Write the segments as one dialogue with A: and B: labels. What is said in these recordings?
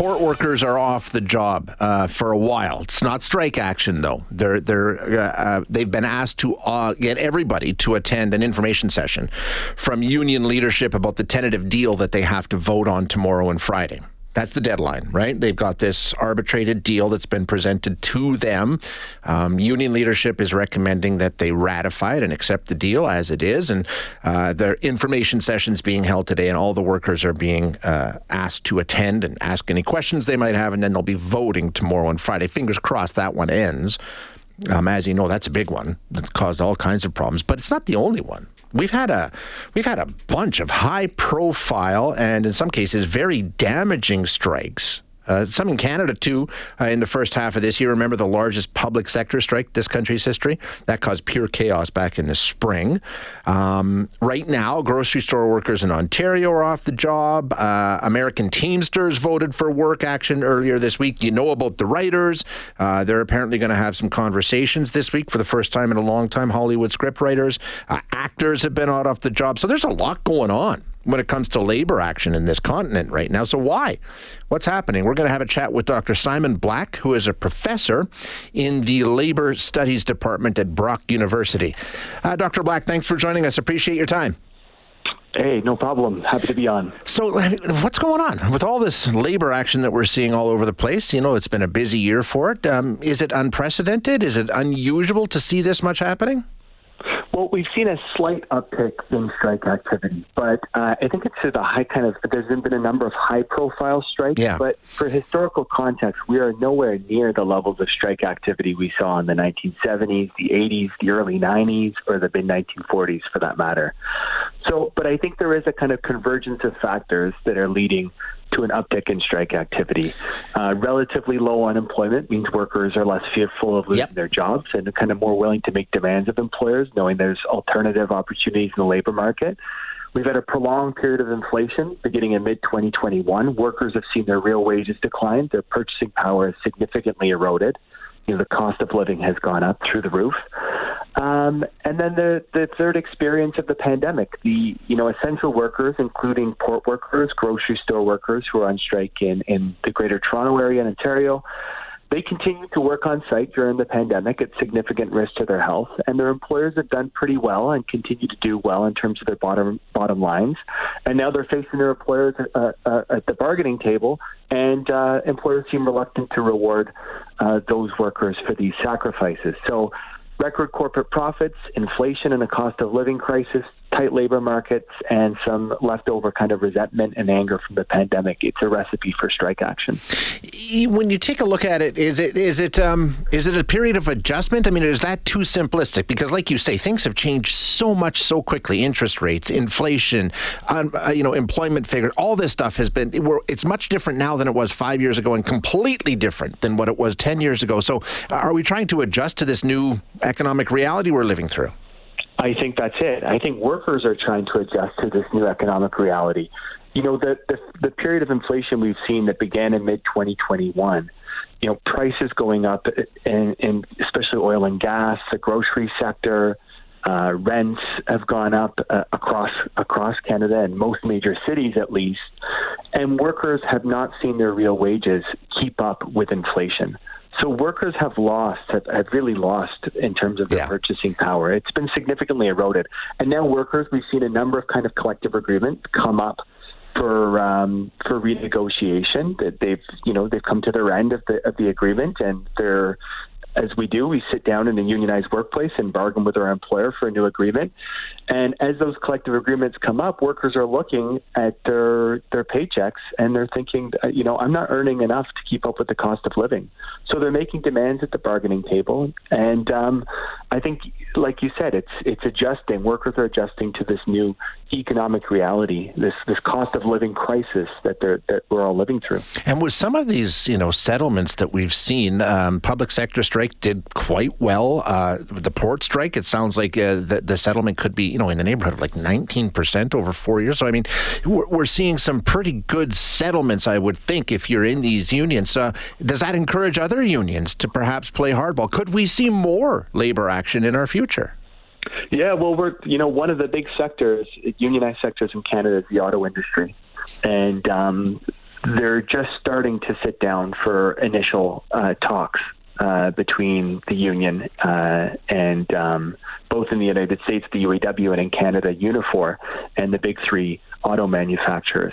A: port workers are off the job uh, for a while. It's not strike action though. They're they're uh, uh, they've been asked to uh, get everybody to attend an information session from union leadership about the tentative deal that they have to vote on tomorrow and Friday. That's the deadline, right? They've got this arbitrated deal that's been presented to them. Um, union leadership is recommending that they ratify it and accept the deal as it is. And uh, their information sessions being held today, and all the workers are being uh, asked to attend and ask any questions they might have. And then they'll be voting tomorrow and Friday. Fingers crossed that one ends. Um, as you know, that's a big one that's caused all kinds of problems, but it's not the only one. We've had a we've had a bunch of high profile and in some cases very damaging strikes uh, some in Canada too. Uh, in the first half of this year, remember the largest public sector strike this country's history that caused pure chaos back in the spring. Um, right now, grocery store workers in Ontario are off the job. Uh, American Teamsters voted for work action earlier this week. You know about the writers. Uh, they're apparently going to have some conversations this week for the first time in a long time. Hollywood script writers, uh, actors have been out off the job. So there's a lot going on when it comes to labor action in this continent right now. So, why? What's happening? We're going to have a chat with Dr. Simon Black, who is a professor in the Labor Studies Department at Brock University. Uh, Dr. Black, thanks for joining us. Appreciate your time.
B: Hey, no problem. Happy to be on.
A: So, what's going on with all this labor action that we're seeing all over the place? You know, it's been a busy year for it. Um, is it unprecedented? Is it unusual to see this much happening?
B: Well, we've seen a slight uptick in strike activity, but uh, I think it's to the high kind of. There's been a number of high-profile strikes,
A: yeah.
B: but for historical context, we are nowhere near the levels of strike activity we saw in the 1970s, the 80s, the early 90s, or the mid 1940s, for that matter. So, but I think there is a kind of convergence of factors that are leading to an uptick in strike activity. Uh, relatively low unemployment means workers are less fearful of losing
A: Yep.
B: their jobs and kind of more willing to make demands of employers, knowing there's alternative opportunities in the labor market. We've had a prolonged period of inflation beginning in mid 2021. Workers have seen their real wages decline, their purchasing power has significantly eroded. You know, the cost of living has gone up through the roof. Um, and then the, the third experience of the pandemic, the you know essential workers, including port workers, grocery store workers who are on strike in, in the Greater Toronto area in Ontario, they continue to work on site during the pandemic at significant risk to their health, and their employers have done pretty well and continue to do well in terms of their bottom bottom lines. And now they're facing their employers uh, uh, at the bargaining table, and uh, employers seem reluctant to reward uh, those workers for these sacrifices. So record corporate profits, inflation and a cost of living crisis, tight labor markets, and some leftover kind of resentment and anger from the pandemic. It's a recipe for strike action.
A: when you take a look at it, is it is it um, is it a period of adjustment? I mean, is that too simplistic? Because, like you say, things have changed so much so quickly. Interest rates, inflation, um, uh, you know, employment figure, all this stuff has been. It's much different now than it was five years ago, and completely different than what it was ten years ago. So, are we trying to adjust to this new economic reality we're living through?
B: I think that's it. I think workers are trying to adjust to this new economic reality. You know, the, the, the period of inflation we've seen that began in mid 2021, you know, prices going up, and, especially oil and gas, the grocery sector, uh, rents have gone up uh, across across Canada and most major cities, at least, and workers have not seen their real wages keep up with inflation. So workers have lost, have, have really lost in terms of their
A: Yeah.
B: purchasing power. It's been significantly eroded, and now workers, we've seen a number of kind of collective agreements come up for um, for renegotiation. That they've you know they've come to their end of the of the agreement, and they're as we do, we sit down in a unionized workplace and bargain with our employer for a new agreement. And as those collective agreements come up, workers are looking at their their paychecks and they're thinking, uh, you know, I'm not earning enough to keep up with the cost of living. So they're making demands at the bargaining table. And um, I think, like you said, it's it's adjusting. Workers are adjusting to this new economic reality, this this cost of living crisis that they're that we're all living through.
A: And with some of these, you know, settlements that we've seen, um, public sector strike did quite well. Uh, the port strike, it sounds like uh, the, the settlement could be, know, in the neighborhood of like 19% over four years. So, I mean, we're, we're seeing some pretty good settlements, I would think, if you're in these unions. Uh, does that encourage other unions to perhaps play hardball? Could we see more labor action in our future?
B: Yeah, well, we're you know one of the big sectors, unionized sectors in Canada, is the auto industry, and um, they're just starting to sit down for initial uh, talks uh, between the union uh, and um, both in the United States, the UAW, and in Canada, Unifor, and the big three auto manufacturers.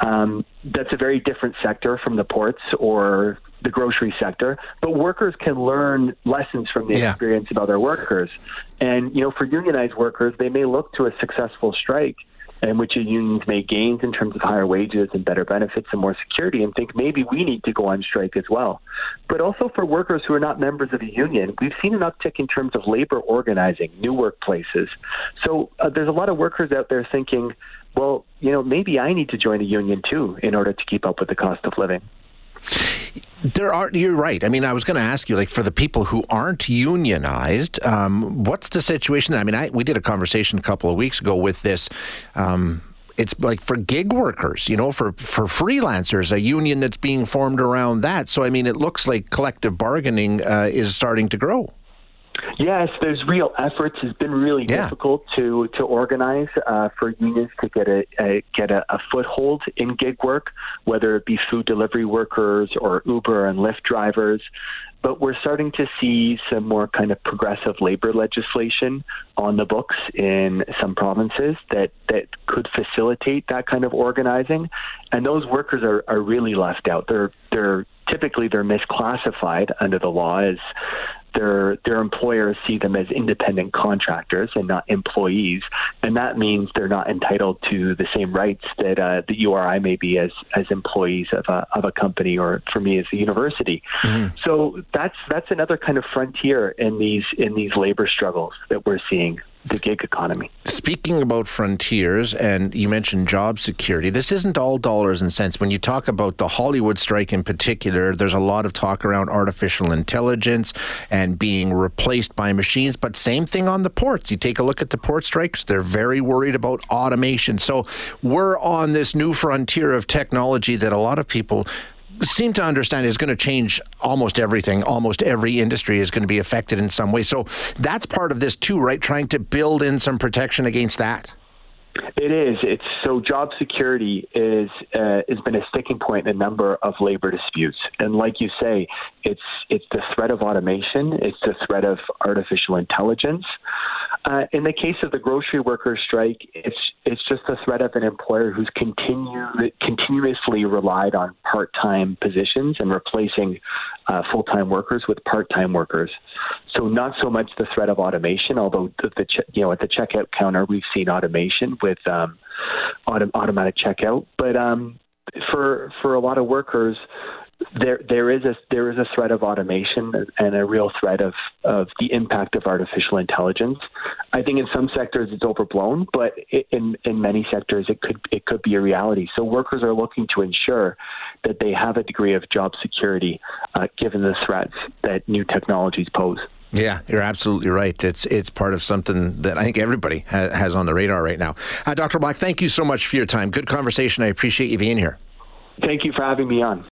B: Um, that's a very different sector from the ports or the grocery sector, but workers can learn lessons from the yeah. experience of other workers. And, you know, for unionized workers, they may look to a successful strike in which unions may gain in terms of higher wages and better benefits and more security and think maybe we need to go on strike as well. But also for workers who are not members of a union, we've seen an uptick in terms of labor organizing, new workplaces. So uh, there's a lot of workers out there thinking, well, you know, maybe I need to join a union too in order to keep up with the cost of living.
A: There are. You're right. I mean, I was going to ask you, like, for the people who aren't unionized, um, what's the situation? I mean, I, we did a conversation a couple of weeks ago with this. Um, it's like for gig workers, you know, for for freelancers, a union that's being formed around that. So, I mean, it looks like collective bargaining uh, is starting to grow.
B: Yes, there's real efforts. It's been really yeah. difficult to to organize uh, for unions to get a, a get a, a, foothold in gig work, whether it be food delivery workers or Uber and Lyft drivers. But we're starting to see some more kind of progressive labor legislation on the books in some provinces that, that could facilitate that kind of organizing. And those workers are, are really left out. They're they're typically they're misclassified under the law as their their employers see them as independent contractors and not employees, and that means they're not entitled to the same rights that uh, the URI may be as as employees of a of a company or for me as a university. Mm-hmm. So that's that's another kind of frontier in these in these labor struggles that we're seeing the gig economy.
A: Speaking about frontiers, and you mentioned job security, this isn't all dollars and cents. When you talk about the Hollywood strike in particular, there's a lot of talk around artificial intelligence and being replaced by machines, but same thing on the ports. You take a look at the port strikes, they're very worried about automation. So we're on this new frontier of technology that a lot of people seem to understand is going to change almost everything. Almost every industry is going to be affected in some way. So that's part of this too, right? Trying to build in some protection against that.
B: It is. It's so job security is uh, has been a sticking point in a number of labor disputes, and like you say, it's it's the threat of automation, it's the threat of artificial intelligence. Uh, in the case of the grocery workers strike, it's it's just the threat of an employer who's continue continuously relied on part-time positions and replacing uh, full-time workers with part-time workers. So not so much the threat of automation, although the, the you know at the checkout counter we've seen automation with um, autom- automatic checkout, but um, for for a lot of workers, there there is a there is a threat of automation and a real threat of of the impact of artificial intelligence. I think in some sectors it's overblown, but in in many sectors it could it could be a reality. So workers are looking to ensure that they have a degree of job security uh, given the threats that new technologies pose.
A: Yeah, you're absolutely right. It's it's part of something that I think everybody ha- has on the radar right now. Uh, Dr. Black, thank you so much for your time. Good conversation. I appreciate you being here.
B: Thank you for having me on.